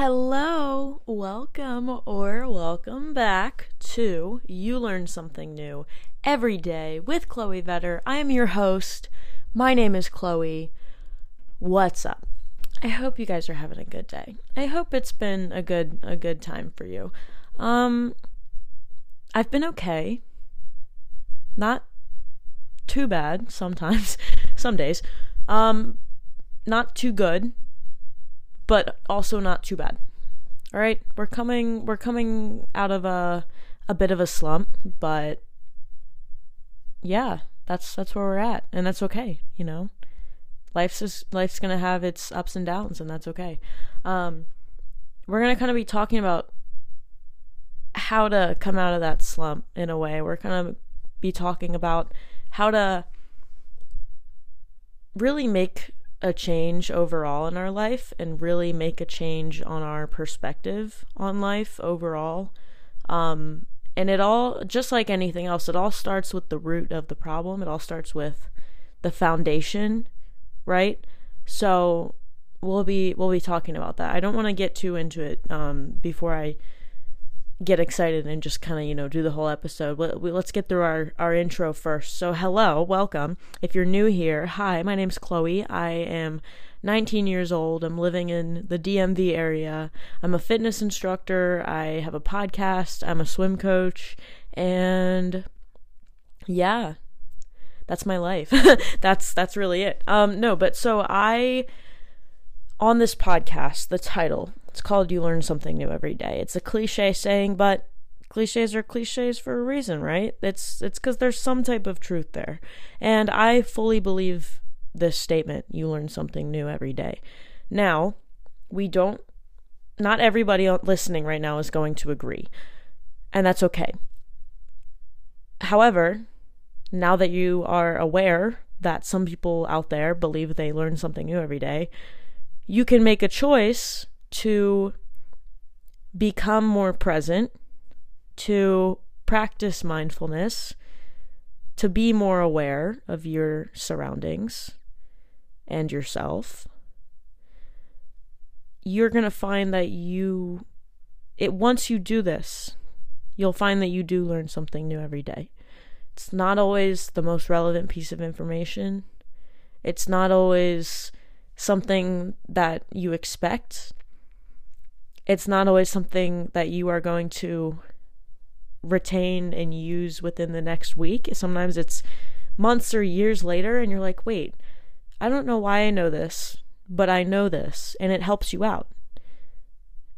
Hello, welcome or welcome back to You Learn Something New every day with Chloe Vetter. I am your host. My name is Chloe. What's up? I hope you guys are having a good day. I hope it's been a good a good time for you. Um I've been okay. Not too bad sometimes, some days. Um not too good, but also not too bad. All right, we're coming we're coming out of a a bit of a slump, but yeah, that's that's where we're at, and that's okay, you know. Life's just, life's gonna have its ups and downs, and that's okay. Um, we're gonna kind of be talking about how to come out of that slump in a way. We're gonna be talking about how to really make a change overall in our life and really make a change on our perspective on life overall. Um, and it all, just like anything else, it all starts with the root of the problem. It all starts with the foundation, right? So we'll be we'll be talking about that. I don't want to get too into it um, before I get excited and just kind of you know do the whole episode. Let, us get through our our intro first. So hello welcome. If you're new here hi my name's chloe. I am 19 years old. I'm living in the dmv area. I'm a fitness instructor. I have a podcast. I'm a swim coach. And yeah that's my life. That's that's really it. Um no but so i on this podcast the title it's called You Learn Something New Every Day. It's a cliche saying, but cliches are cliches for a reason, right? It's it's cuz there's some type of truth there. And I fully believe this statement, you learn something new every day. Now, we don't not everybody listening right now is going to agree. And that's okay. However, now that you are aware that some people out there believe they learn something new every day, you can make a choice to become more present, to practice mindfulness, to be more aware of your surroundings and yourself, you're going to find that you it once you do this, you'll find that you do learn something new every day. It's not always the most relevant piece of information. It's not always something that you expect it's not always something that you are going to retain and use within the next week. Sometimes it's months or years later, and you're like, wait, I don't know why I know this, but I know this, and it helps you out.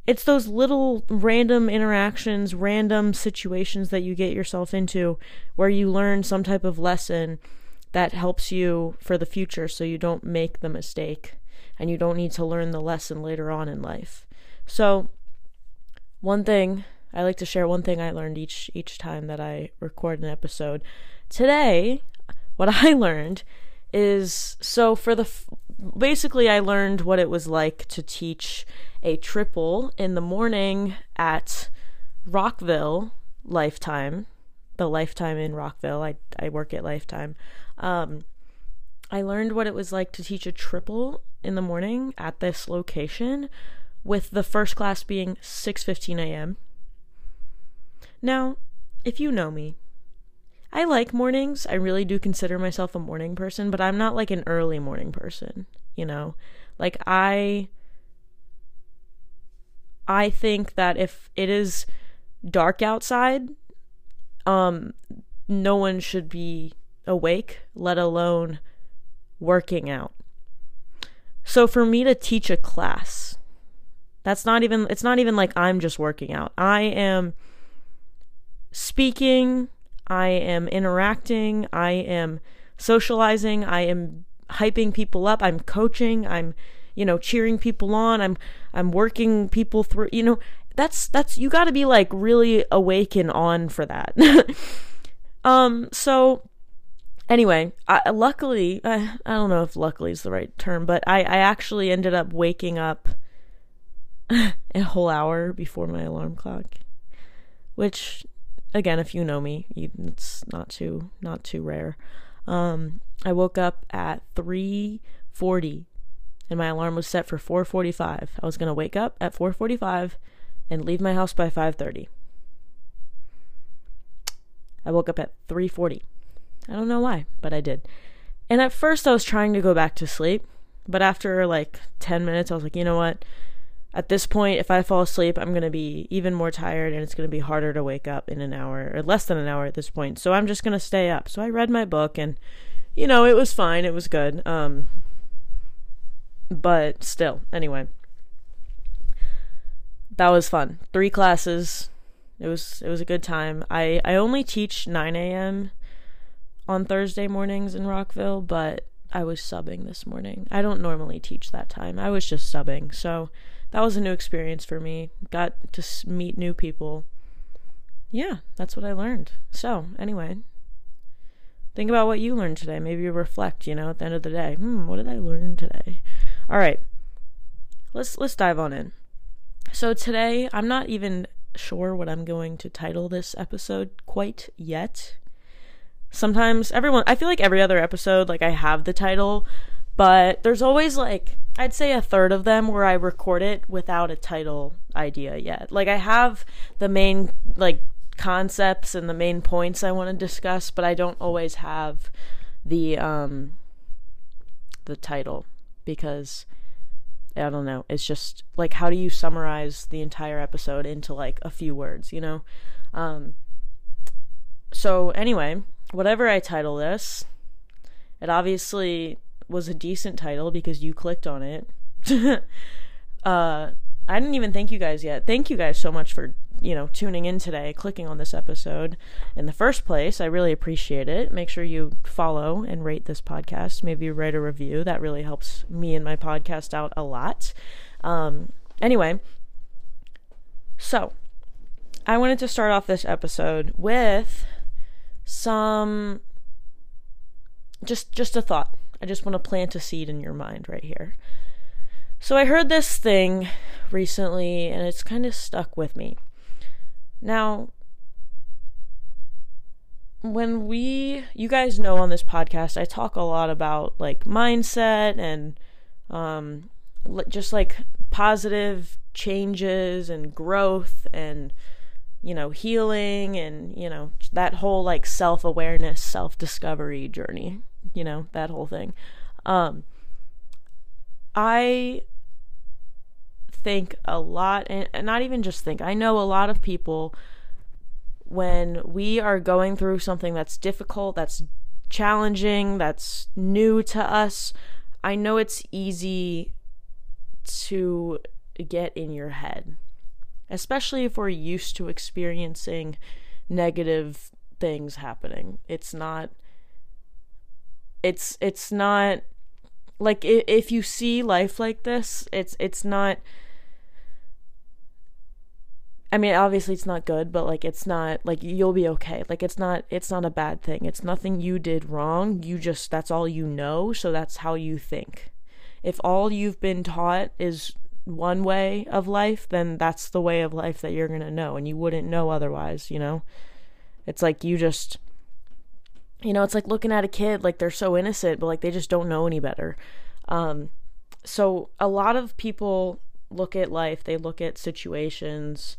It's those little random interactions, random situations that you get yourself into where you learn some type of lesson that helps you for the future so you don't make the mistake and you don't need to learn the lesson later on in life. So, one thing I like to share one thing I learned each each time that I record an episode. Today, what I learned is so for the f- basically I learned what it was like to teach a triple in the morning at Rockville Lifetime, the Lifetime in Rockville. I I work at Lifetime. Um, I learned what it was like to teach a triple in the morning at this location with the first class being 6:15 a.m. Now, if you know me, I like mornings. I really do consider myself a morning person, but I'm not like an early morning person, you know? Like I I think that if it is dark outside, um no one should be awake, let alone working out. So for me to teach a class, that's not even it's not even like I'm just working out. I am speaking, I am interacting, I am socializing, I am hyping people up, I'm coaching, I'm you know cheering people on, I'm I'm working people through, you know, that's that's you got to be like really awake and on for that. um so anyway, I, luckily, I, I don't know if luckily is the right term, but I, I actually ended up waking up a whole hour before my alarm clock. Which, again, if you know me, it's not too not too rare. Um, I woke up at three forty, and my alarm was set for 4:45. I was going to wake up at 4:45 and leave my house by 5:30. I woke up at 3:40. I don't know why, but I did. And at first I was trying to go back to sleep, but after like 10 minutes I was like, "You know what? At this point, if I fall asleep, I'm going to be even more tired and it's going to be harder to wake up in an hour or less than an hour at this point. So I'm just going to stay up." So I read my book and you know, it was fine. It was good. Um but still, anyway. That was fun. Three classes. It was it was a good time. I I only teach 9 a.m. on Thursday mornings in Rockville, but I was subbing this morning. I don't normally teach that time. I was just subbing. So that was a new experience for me. Got to meet new people. Yeah, that's what I learned. So, anyway, think about what you learned today. Maybe reflect, you know, at the end of the day. Hmm, what did I learn today? All right. Let's let's dive on in. So today, I'm not even sure what I'm going to title this episode quite yet. Sometimes everyone I feel like every other episode like I have the title, but there's always like I'd say a third of them where I record it without a title idea yet. Like I have the main like concepts and the main points I want to discuss, but I don't always have the um the title because I don't know. It's just like how do you summarize the entire episode into like a few words, you know? Um so anyway, whatever I title this, it obviously was a decent title because you clicked on it. uh I didn't even thank you guys yet. Thank you guys so much for you know, tuning in today, clicking on this episode in the first place. I really appreciate it. Make sure you follow and rate this podcast. Maybe write a review. That really helps me and my podcast out a lot. Um, anyway, so I wanted to start off this episode with some just just a thought. I just want to plant a seed in your mind right here. So I heard this thing recently and it's kind of stuck with me. Now, when we, you guys know on this podcast, I talk a lot about like mindset and um, just like positive changes and growth and, you know, healing and, you know, that whole like self awareness, self discovery journey, you know, that whole thing. Um, I think a lot, and, not even just think, I know a lot of people when we are going through something that's difficult, that's challenging, that's new to us, I know it's easy to get in your head, especially if we're used to experiencing negative things happening. It's not it's it's not like if you see life like this, it's it's not I mean, obviously it's not good, but like it's not like you'll be okay. Like it's not it's not a bad thing. It's nothing you did wrong. You just that's all you know, so that's how you think. If all you've been taught is one way of life, then that's the way of life that you're going to know and you wouldn't know otherwise, you know? It's like you just you know, it's like looking at a kid like they're so innocent, but like they just don't know any better. Um so a lot of people look at life, they look at situations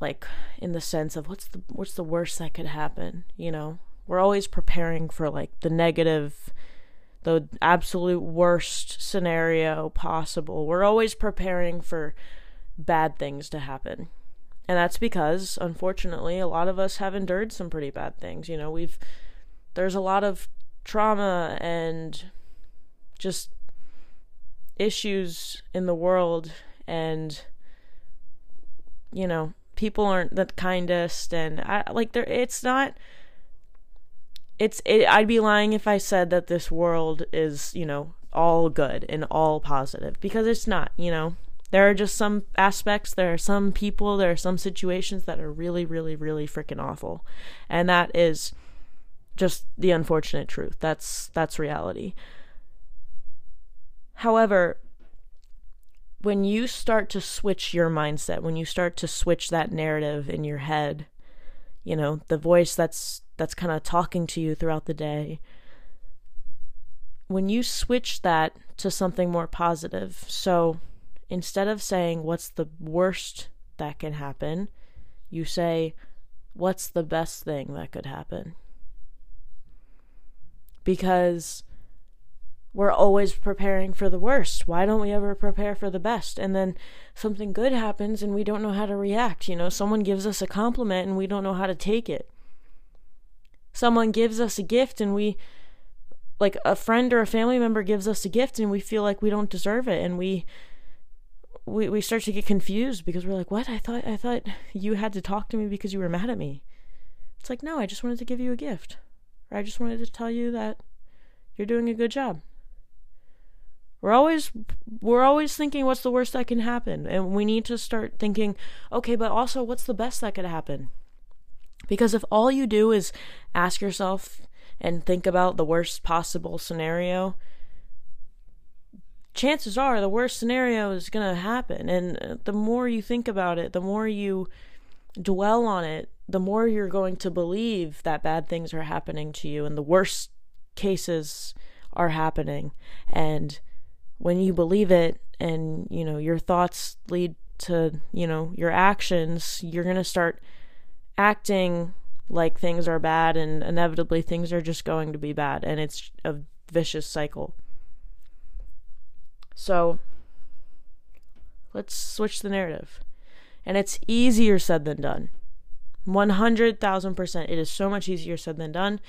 like in the sense of what's the what's the worst that could happen, you know? We're always preparing for like the negative the absolute worst scenario possible. We're always preparing for bad things to happen. And that's because unfortunately a lot of us have endured some pretty bad things, you know, we've there's a lot of trauma and just issues in the world and you know people aren't the kindest and I like there it's not it's it, I'd be lying if I said that this world is, you know, all good and all positive because it's not, you know. There are just some aspects, there are some people, there are some situations that are really really really freaking awful. And that is just the unfortunate truth. That's that's reality. However, when you start to switch your mindset, when you start to switch that narrative in your head, you know, the voice that's that's kind of talking to you throughout the day, when you switch that to something more positive, so instead of saying what's the worst that can happen, you say what's the best thing that could happen. Because we're always preparing for the worst. Why don't we ever prepare for the best? And then something good happens and we don't know how to react. You know, someone gives us a compliment and we don't know how to take it. Someone gives us a gift and we like a friend or a family member gives us a gift and we feel like we don't deserve it and we we we start to get confused because we're like, "What? I thought I thought you had to talk to me because you were mad at me." It's like, "No, I just wanted to give you a gift." I just wanted to tell you that you're doing a good job. We're always we're always thinking what's the worst that can happen and we need to start thinking, "Okay, but also what's the best that could happen?" Because if all you do is ask yourself and think about the worst possible scenario, chances are the worst scenario is going to happen. And uh, the more you think about it, the more you dwell on it, the more you're going to believe that bad things are happening to you and the worst cases are happening. And when you believe it and, you know, your thoughts lead to, you know, your actions, you're going to start acting like things are bad and inevitably things are just going to be bad and it's a vicious cycle. So let's switch the narrative. And it's easier said than done. 100,000%. It is so much easier said than done.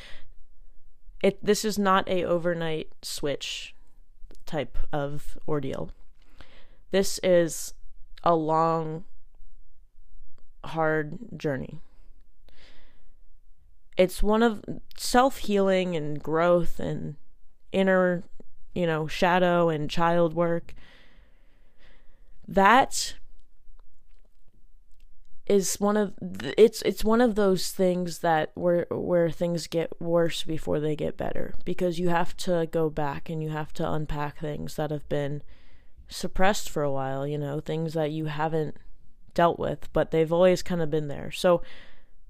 It this is not a overnight switch type of ordeal. This is a long hard journey. It's one of self-healing and growth and inner you know, shadow and child work. That is one of it's it's one of those things that where where things get worse before they get better because you have to go back and you have to unpack things that have been suppressed for a while, you know, things that you haven't dealt with, but they've always kind of been there. So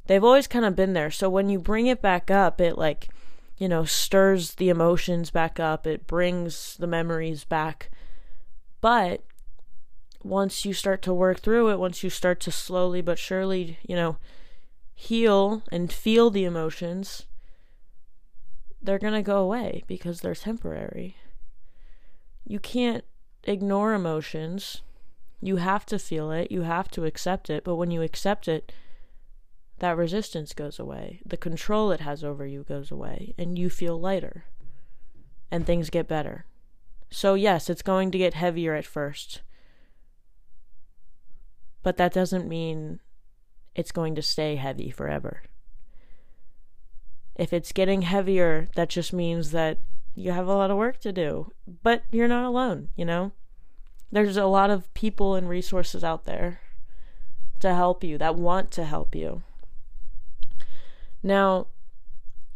they've always kind of been there. So when you bring it back up, it like you know, stirs the emotions back up, it brings the memories back. But once you start to work through it, once you start to slowly but surely, you know, heal and feel the emotions, they're going to go away because they're temporary. You can't ignore emotions. You have to feel it, you have to accept it, but when you accept it, that resistance goes away. The control it has over you goes away, and you feel lighter. And things get better. So, yes, it's going to get heavier at first. But that doesn't mean it's going to stay heavy forever. If it's getting heavier, that just means that you have a lot of work to do. But you're not alone, you know? There's a lot of people and resources out there to help you that want to help you. Now,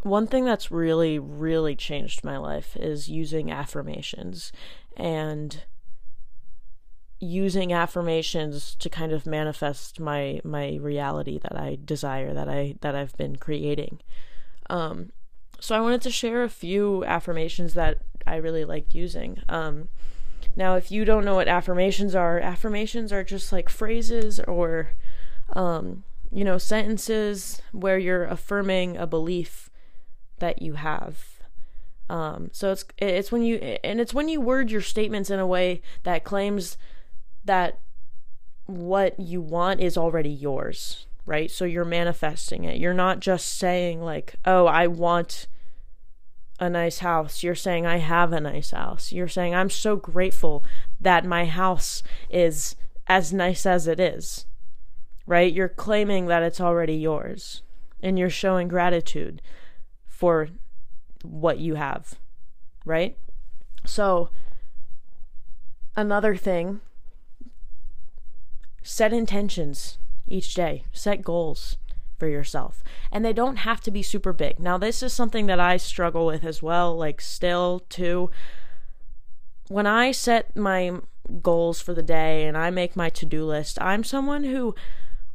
one thing that's really, really changed my life is using affirmations and using affirmations to kind of manifest my my reality that I desire that I that I've been creating. Um, so I wanted to share a few affirmations that I really like using. Um, now, if you don't know what affirmations are, affirmations are just like phrases or um, you know, sentences where you're affirming a belief that you have. Um, so it's it's when you and it's when you word your statements in a way that claims that what you want is already yours, right? So you're manifesting it. You're not just saying like, "Oh, I want a nice house." You're saying, "I have a nice house." You're saying, "I'm so grateful that my house is as nice as it is." right? You're claiming that it's already yours and you're showing gratitude for what you have, right? So, another thing set intentions each day, set goals for yourself. And they don't have to be super big. Now, this is something that I struggle with as well, like, still, too. When I set my goals for the day and I make my to do list, I'm someone who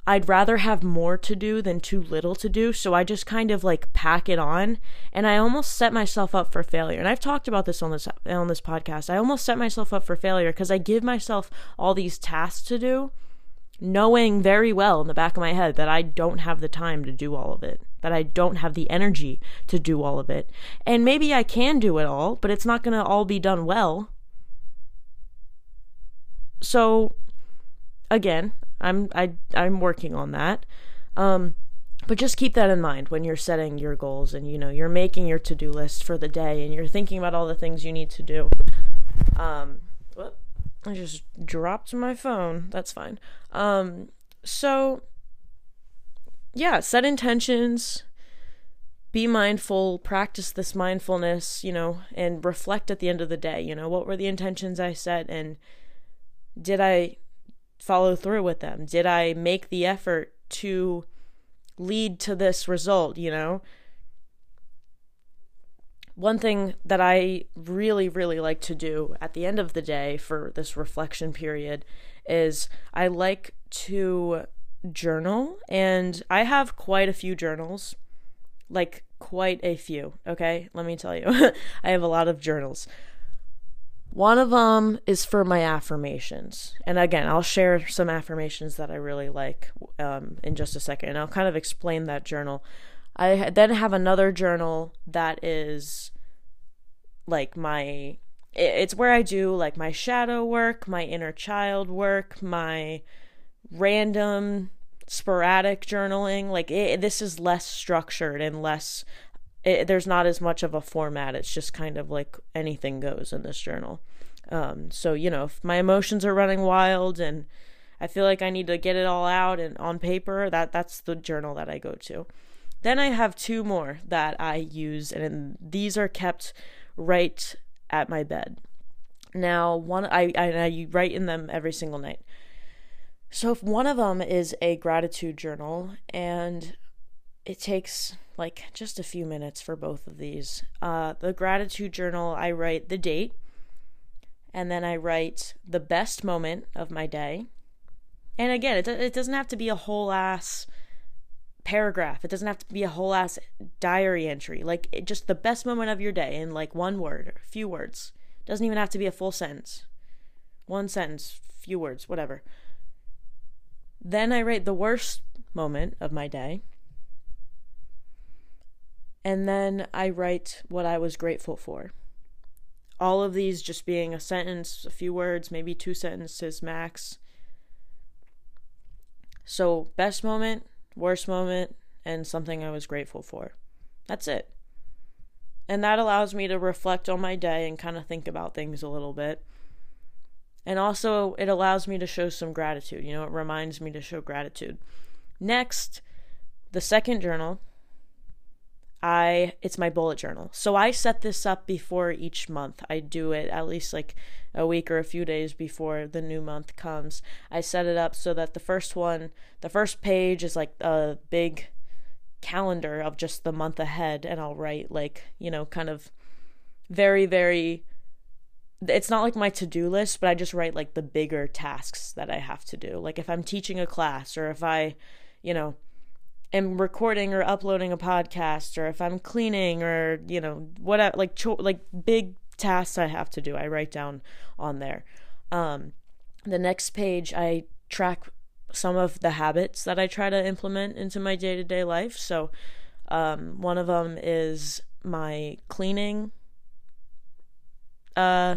I'd rather have more to do than too little to do. So I just kind of like pack it on and I almost set myself up for failure. And I've talked about this on this on this podcast. I almost set myself up for failure because I give myself all these tasks to do knowing very well in the back of my head that I don't have the time to do all of it, that I don't have the energy to do all of it. And maybe I can do it all, but it's not going to all be done well. So again, I'm I I'm working on that. Um but just keep that in mind when you're setting your goals and you know you're making your to-do list for the day and you're thinking about all the things you need to do. Um I just dropped my phone. That's fine. Um so yeah, set intentions, be mindful, practice this mindfulness, you know, and reflect at the end of the day, you know, what were the intentions I set and did I follow through with them? Did I make the effort to lead to this result, you know? One thing that I really, really like to do at the end of the day for this reflection period is I like to journal, and I have quite a few journals. Like, quite a few, okay? Let me tell you. I have a lot of journals. One of them is for my affirmations. And again, I'll share some affirmations that I really like um, in just a second. And I'll kind of explain that journal. I then have another journal that is like my it's where I do like my shadow work, my inner child work, my random sporadic journaling. Like it, this is less structured and less it, there's not as much of a format. It's just kind of like anything goes in this journal. Um, so you know, if my emotions are running wild and I feel like I need to get it all out and on paper, that that's the journal that I go to. Then I have two more that I use, and these are kept right at my bed. Now, one I, I, I write in them every single night. So, if one of them is a gratitude journal, and it takes like just a few minutes for both of these. Uh, the gratitude journal, I write the date, and then I write the best moment of my day. And again, it, it doesn't have to be a whole ass paragraph. It doesn't have to be a whole ass diary entry. Like it, just the best moment of your day in like one word or a few words. It doesn't even have to be a full sentence. One sentence, few words, whatever. Then I write the worst moment of my day and then I write what I was grateful for. All of these just being a sentence, a few words, maybe two sentences max. So, best moment, worst moment, and something I was grateful for. That's it. And that allows me to reflect on my day and kind of think about things a little bit. And also, it allows me to show some gratitude. You know, it reminds me to show gratitude. Next, the second journal I it's my bullet journal. So I set this up before each month. I do it at least like a week or a few days before the new month comes. I set it up so that the first one, the first page is like a big calendar of just the month ahead and I'll write like, you know, kind of very very it's not like my to-do list, but I just write like the bigger tasks that I have to do. Like if I'm teaching a class or if I, you know, am recording or uploading a podcast or if I'm cleaning or you know whatever like cho- like big tasks I have to do I write down on there. Um, the next page I track some of the habits that I try to implement into my day-to-day life. So um, one of them is my cleaning uh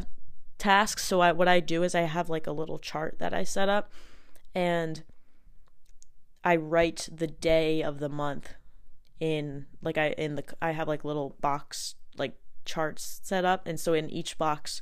tasks. So I, what I do is I have like a little chart that I set up and I write the day of the month in like I in the I have like little box like charts set up and so in each box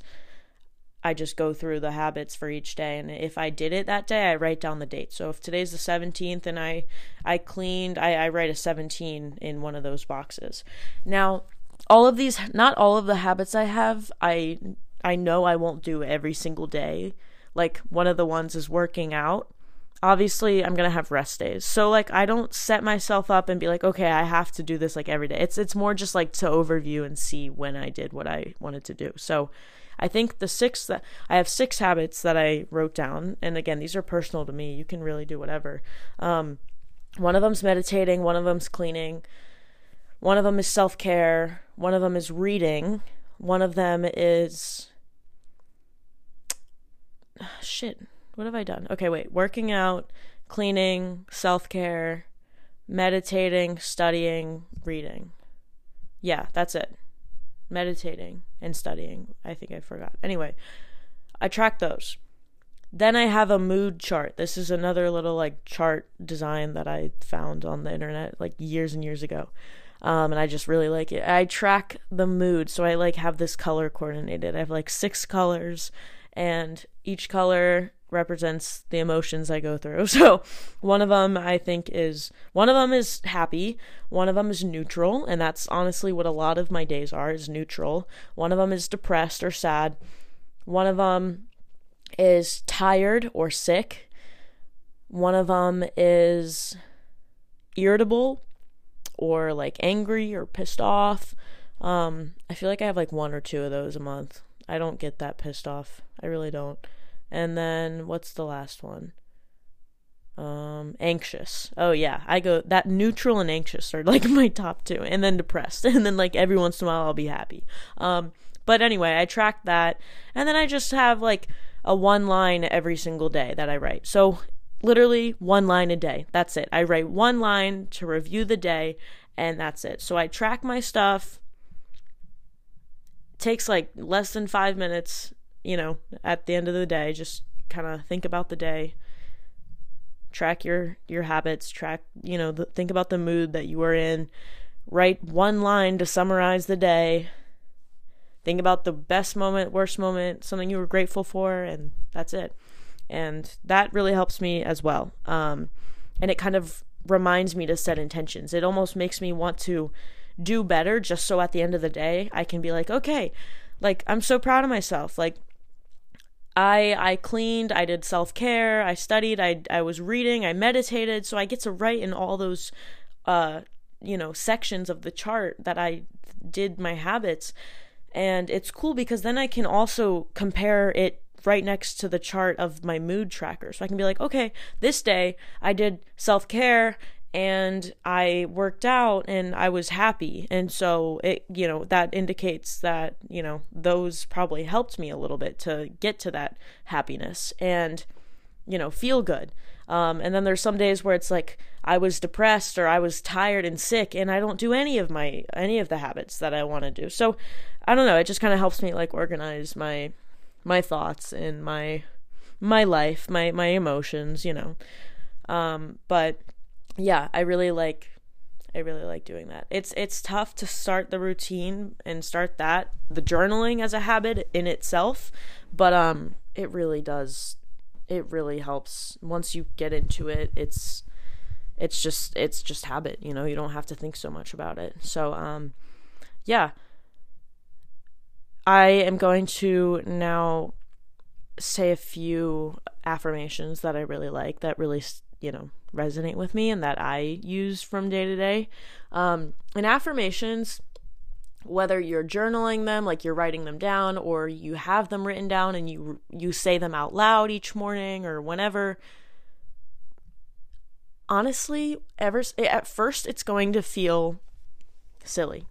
I just go through the habits for each day and if I did it that day I write down the date. So if today's the 17th and I I cleaned I I write a 17 in one of those boxes. Now all of these not all of the habits I have I I know I won't do every single day. Like one of the ones is working out obviously I'm going to have rest days. So like I don't set myself up and be like, okay, I have to do this like every day. It's it's more just like to overview and see when I did what I wanted to do. So I think the six that I have six habits that I wrote down, and again, these are personal to me. You can really do whatever. Um, one of them's meditating, one of them's cleaning, one of them is self care, one of them is reading, one of them is shit what have I done? Okay, wait. Working out, cleaning, self care, meditating, studying, reading. Yeah, that's it. Meditating and studying. I think I forgot. Anyway, I track those. Then I have a mood chart. This is another little like chart design that I found on the internet like years and years ago. Um, and I just really like it. I track the mood, so I like have this color coordinated. I have like six colors, and each color represents the emotions I go through. So, one of them I think is one of them is happy, one of them is neutral, and that's honestly what a lot of my days are is neutral. One of them is depressed or sad. One of them is tired or sick. One of them is irritable or like angry or pissed off. Um, I feel like I have like one or two of those a month. I don't get that pissed off. I really don't. And then what's the last one? Um, anxious. Oh yeah, I go that neutral and anxious are like my top two, and then depressed, and then like every once in a while I'll be happy. Um, but anyway, I track that, and then I just have like a one line every single day that I write. So literally one line a day. That's it. I write one line to review the day, and that's it. So I track my stuff. Takes like less than five minutes you know, at the end of the day, just kind of think about the day, track your your habits, track, you know, the, think about the mood that you are in, write one line to summarize the day. Think about the best moment, worst moment, something you were grateful for, and that's it. And that really helps me as well. Um, and it kind of reminds me to set intentions. It almost makes me want to do better just so at the end of the day I can be like, okay, like I'm so proud of myself. Like I I cleaned, I did self-care, I studied, I I was reading, I meditated, so I get to write in all those uh you know sections of the chart that I did my habits. And it's cool because then I can also compare it right next to the chart of my mood tracker. So I can be like, okay, this day I did self care and I worked out and I was happy. And so it, you know, that indicates that, you know, those probably helped me a little bit to get to that happiness and, you know, feel good. Um, and then there's some days where it's like I was depressed or I was tired and sick and I don't do any of my, any of the habits that I want to do. So I don't know. It just kind of helps me like organize my, my thoughts and my, my life, my, my emotions, you know. Um, but yeah, I really like I really like doing that. It's it's tough to start the routine and start that the journaling as a habit in itself, but um it really does it really helps once you get into it. It's it's just it's just habit, you know. You don't have to think so much about it. So um yeah. I am going to now say a few affirmations that I really like that really you know resonate with me and that I use from day to day. Um, and affirmations, whether you're journaling them, like you're writing them down, or you have them written down and you you say them out loud each morning or whenever. Honestly, ever at first it's going to feel silly.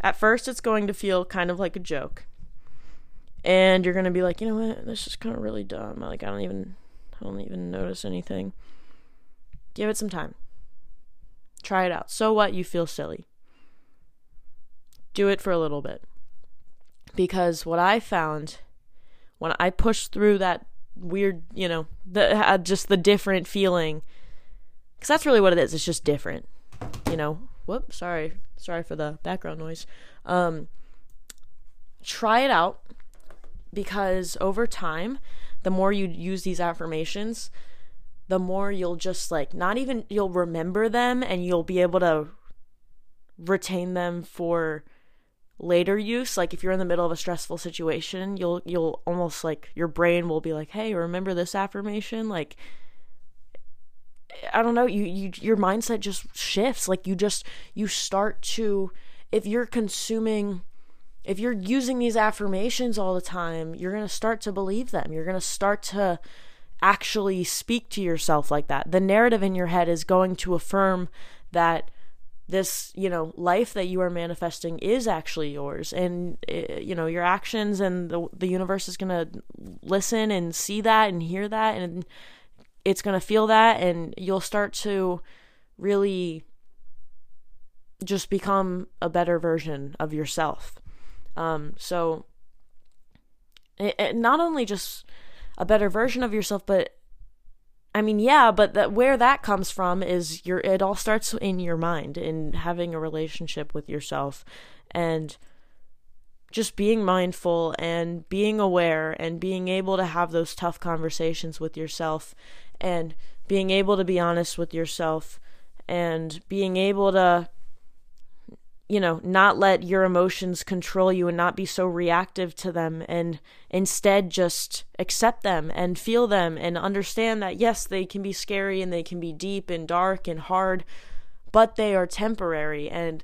At first it's going to feel kind of like a joke. And you're going to be like, "You know what? This is kind of really dumb. Like I don't even I don't even notice anything." Give it some time. Try it out. So what? You feel silly. Do it for a little bit. Because what I found when I pushed through that weird, you know, the uh, just the different feeling cuz that's really what it is. It's just different. You know. Whoop, sorry. Sorry for the background noise. Um try it out because over time, the more you use these affirmations, the more you'll just like not even you'll remember them and you'll be able to retain them for later use like if you're in the middle of a stressful situation you'll you'll almost like your brain will be like hey remember this affirmation like I don't know, you, you your mindset just shifts. Like you just you start to if you're consuming if you're using these affirmations all the time, you're going to start to believe them. You're going to start to actually speak to yourself like that. The narrative in your head is going to affirm that this you know life that you are manifesting is actually yours and eh, you know your actions and the the universe is going to listen and see that and hear that and it's going to feel that and you'll start to really just become a better version of yourself. Um, so, it, it, not only just a better version of yourself, but I mean, yeah, but that where that comes from is your. It all starts in your mind, in having a relationship with yourself, and just being mindful and being aware and being able to have those tough conversations with yourself and being able to be honest with yourself and being able to you know not let your emotions control you and not be so reactive to them and instead just accept them and feel them and understand that yes they can be scary and they can be deep and dark and hard but they are temporary and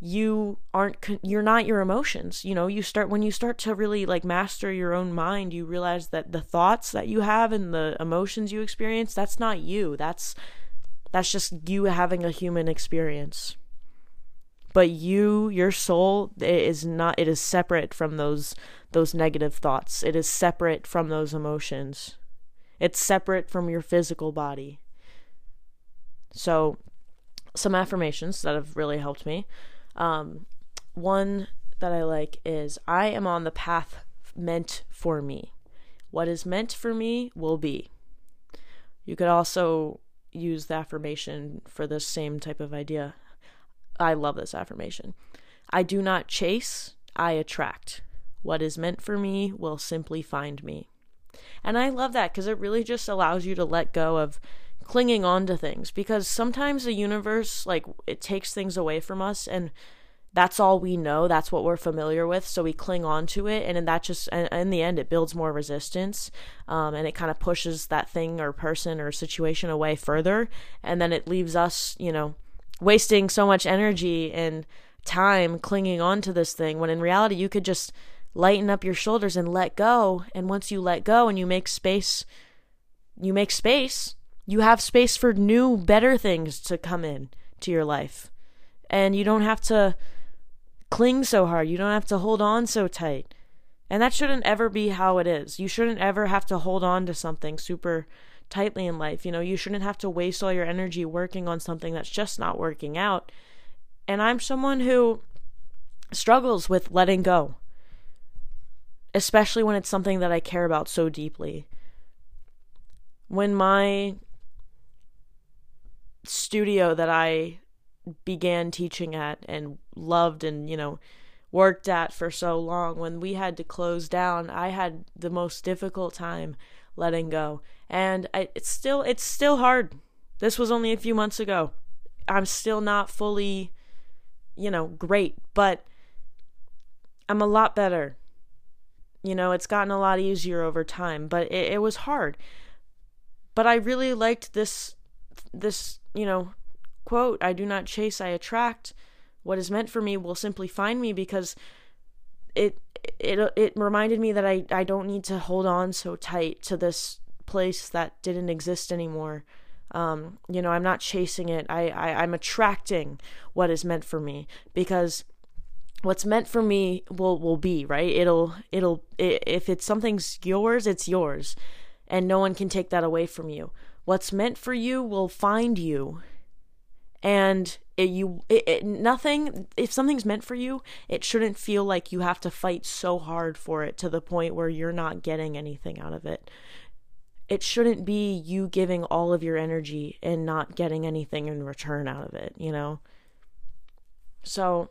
you aren't you're not your emotions you know? You start when you start to really like master your own mind you realize that the thoughts that you have and the emotions you experience that's not you. That's that's just you having a human experience but you your soul it is not it is separate from those those negative thoughts it is separate from those emotions it's separate from your physical body so some affirmations that have really helped me um, one that I like is I am on the path meant for me. What is meant for me will be. You could also use the affirmation for the same type of idea. I love this affirmation. I do not chase, I attract. What is meant for me will simply find me. And I love that because it really just allows you to let go of clinging on to things because sometimes the universe like it takes things away from us and that's all we know that's what we're familiar with so we cling on to it and that just and in the end it builds more resistance um, and it kind of pushes that thing or person or situation away further and then it leaves us you know wasting so much energy and time clinging on to this thing when in reality you could just lighten up your shoulders and let go and once you let go and you make space you make space you have space for new, better things to come in to your life. And you don't have to cling so hard. You don't have to hold on so tight. And that shouldn't ever be how it is. You shouldn't ever have to hold on to something super tightly in life. You know, you shouldn't have to waste all your energy working on something that's just not working out. And I'm someone who struggles with letting go, especially when it's something that I care about so deeply. When my studio that I began teaching at and loved and, you know, worked at for so long, when we had to close down, I had the most difficult time letting go. And I, it's still it's still hard. This was only a few months ago. I'm still not fully, you know, great, but I'm a lot better. You know, it's gotten a lot easier over time, but it, it was hard. But I really liked this this, you know, quote, I do not chase, I attract. What is meant for me will simply find me because it it it reminded me that I I don't need to hold on so tight to this place that didn't exist anymore. Um, you know, I'm not chasing it. I, I I'm attracting what is meant for me because what's meant for me will will be right. It'll it'll it, if it's something's yours, it's yours, and no one can take that away from you. What's meant for you will find you. And it, you it, it, nothing if something's meant for you, it shouldn't feel like you have to fight so hard for it to the point where you're not getting anything out of it. It shouldn't be you giving all of your energy and not getting anything in return out of it, you know? So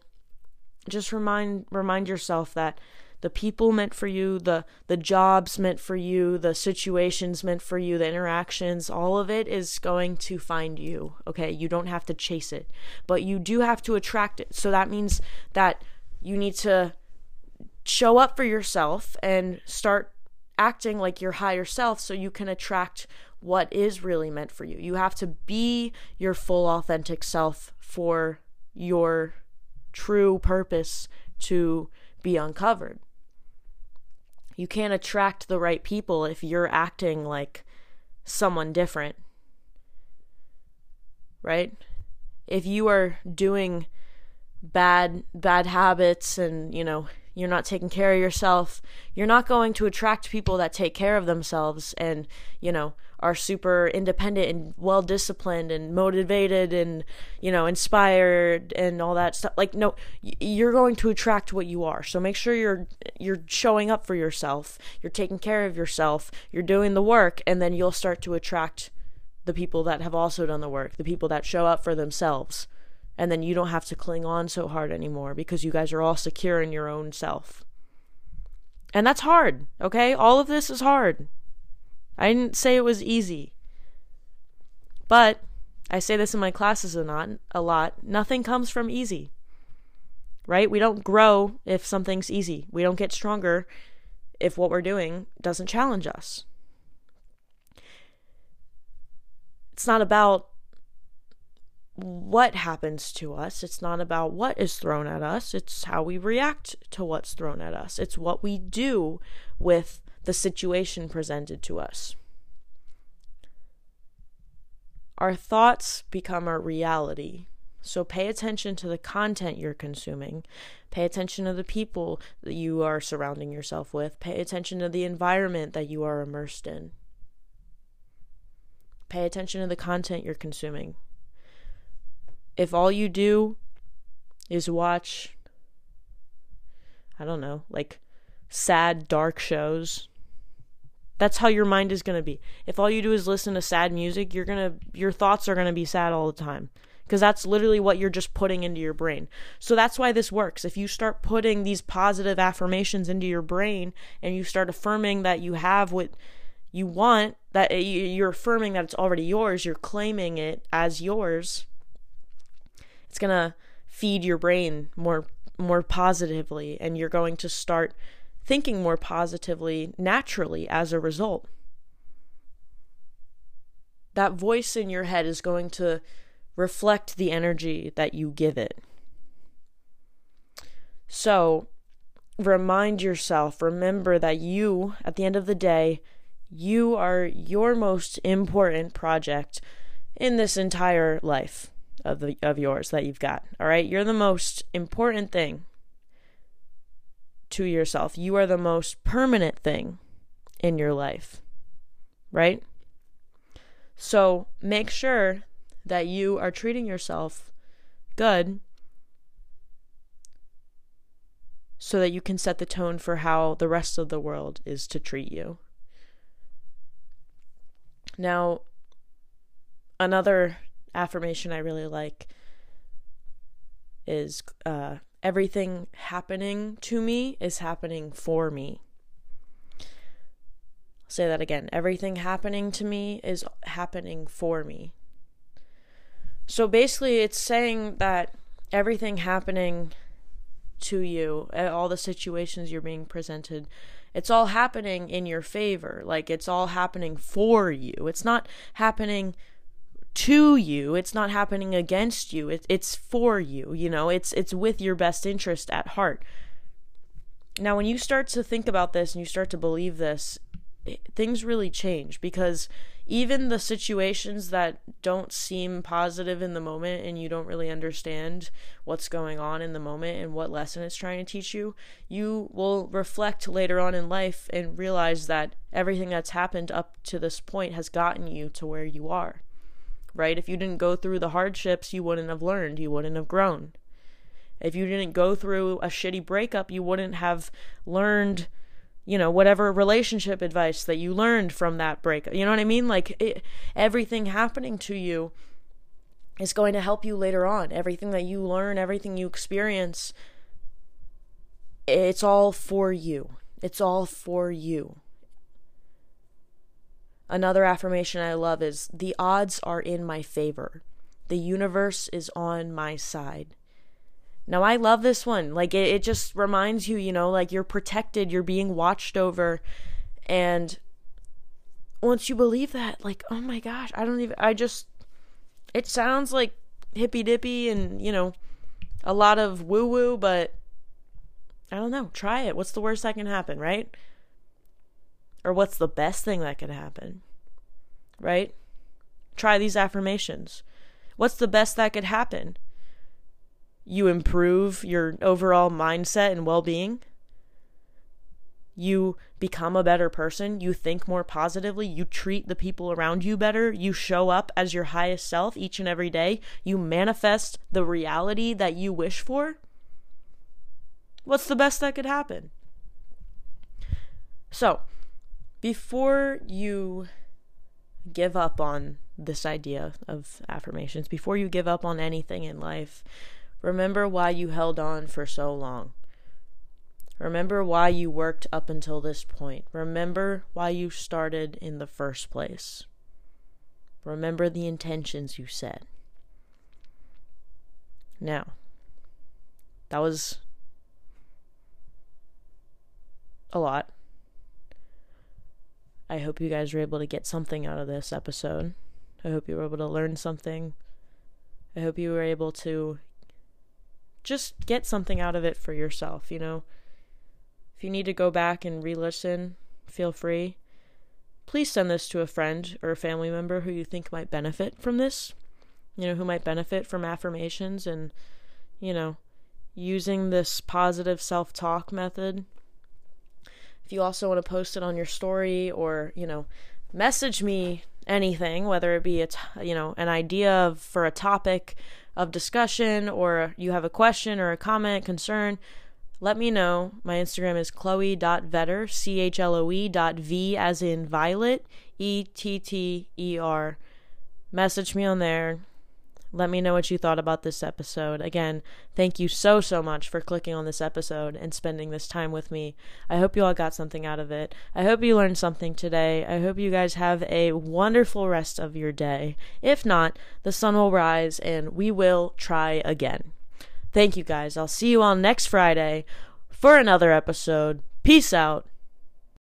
just remind remind yourself that the people meant for you, the the jobs meant for you, the situations meant for you, the interactions, all of it is going to find you. Okay? You don't have to chase it, but you do have to attract it. So that means that you need to show up for yourself and start acting like your higher self so you can attract what is really meant for you. You have to be your full authentic self for your true purpose to be uncovered. You can't attract the right people if you're acting like someone different. Right? If you are doing bad bad habits and, you know, you're not taking care of yourself, you're not going to attract people that take care of themselves and, you know, are super independent and well disciplined and motivated and, you know, inspired and all that stuff. Like no, you're going to attract what you are. So make sure you're you're showing up for yourself. You're taking care of yourself. You're doing the work and then you'll start to attract the people that have also done the work, the people that show up for themselves and then you don't have to cling on so hard anymore because you guys are all secure in your own self. And that's hard, okay? All of this is hard. I didn't say it was easy. But I say this in my classes a lot, a lot. Nothing comes from easy. Right? We don't grow if something's easy. We don't get stronger if what we're doing doesn't challenge us. It's not about what happens to us. It's not about what is thrown at us. It's how we react to what's thrown at us. It's what we do with the situation presented to us. Our thoughts become our reality. So pay attention to the content you're consuming. Pay attention to the people that you are surrounding yourself with. Pay attention to the environment that you are immersed in. Pay attention to the content you're consuming if all you do is watch I don't know, like sad dark shows, that's how your mind is going to be. If all you do is listen to sad music, you're going to your thoughts are going to be sad all the time because that's literally what you're just putting into your brain. So that's why this works. If you start putting these positive affirmations into your brain and you start affirming that you have what you want, that eh, you're affirming that it's already yours, you're claiming it as yours, it's going to feed your brain more more positively and you're going to start thinking more positively naturally as a result. That voice in your head is going to reflect the energy that you give it. So, remind yourself, remember that you, at the end of the day, you are your most important project in this entire life of the of yours that you've got. All right? You're the most important thing to yourself. You are the most permanent thing in your life. Right? So, make sure that you are treating yourself good so that you can set the tone for how the rest of the world is to treat you. Now, another affirmation I really like is uh, everything happening to me is happening for me. I'll say that again. Everything happening to me is happening for me. So basically, it's saying that everything happening to you, all the situations you're being presented, it's all happening in your favor. Like it's all happening for you. It's not happening to you. It's not happening against you. It, it's for you you know? It's it's with your best interest at heart. Now when you start to think about this and you start to believe this things really change because even the situations that don't seem positive in the moment and you don't really understand what's going on in the moment and what lesson it's trying to teach you, you will reflect later on in life and realize that everything that's happened up to this point has gotten you to where you are right? If you didn't go through the hardships, you wouldn't have learned, you wouldn't have grown. If you didn't go through a shitty breakup, you wouldn't have learned, you know, whatever relationship advice that you learned from that breakup. You know what I mean? Like it, everything happening to you is going to help you later on. Everything that you learn, everything you experience, it's all for you. It's all for you. Another affirmation I love is the odds are in my favor. The universe is on my side. Now, I love this one. Like, it, it just reminds you, you know, like you're protected, you're being watched over, and once you believe that, like, oh my gosh, I don't even, I just, it sounds like hippy dippy and, you know, a lot of woo woo, but I don't know. Try it. What's the worst that can happen, right? Or what's the best thing that could happen, right? Try these affirmations. What's the best that could happen? You improve your overall mindset and well being you become a better person, you think more positively, you treat the people around you better, you show up as your highest self each and every day, you manifest the reality that you wish for, what's the best that could happen? So, before you give up on this idea of affirmations, before you give up on anything in life, remember why you held on for so long. Remember why you worked up until this point. Remember why you started in the first place. Remember the intentions you set. Now, that was a lot. I hope you guys were able to get something out of this episode. I hope you were able to learn something. I hope you were able to just get something out of it for yourself, you know? If you need to go back and re listen, feel free. Please send this to a friend or a family member who you think might benefit from this, you know, who might benefit from affirmations and, you know, using this positive self talk method. If you also want to post it on your story or, you know, message me anything, whether it be a t- you know an idea of, for a topic of discussion or you have a question or a comment, concern, let me know. My Instagram is chloe.vetter, C H L O E dot V as in violet, E T T E R. Message me on there. Let me know what you thought about this episode. Again, thank you so, so much for clicking on this episode and spending this time with me. I hope you all got something out of it. I hope you learned something today. I hope you guys have a wonderful rest of your day. If not, the sun will rise and we will try again. Thank you guys. I'll see you all next Friday for another episode. Peace out.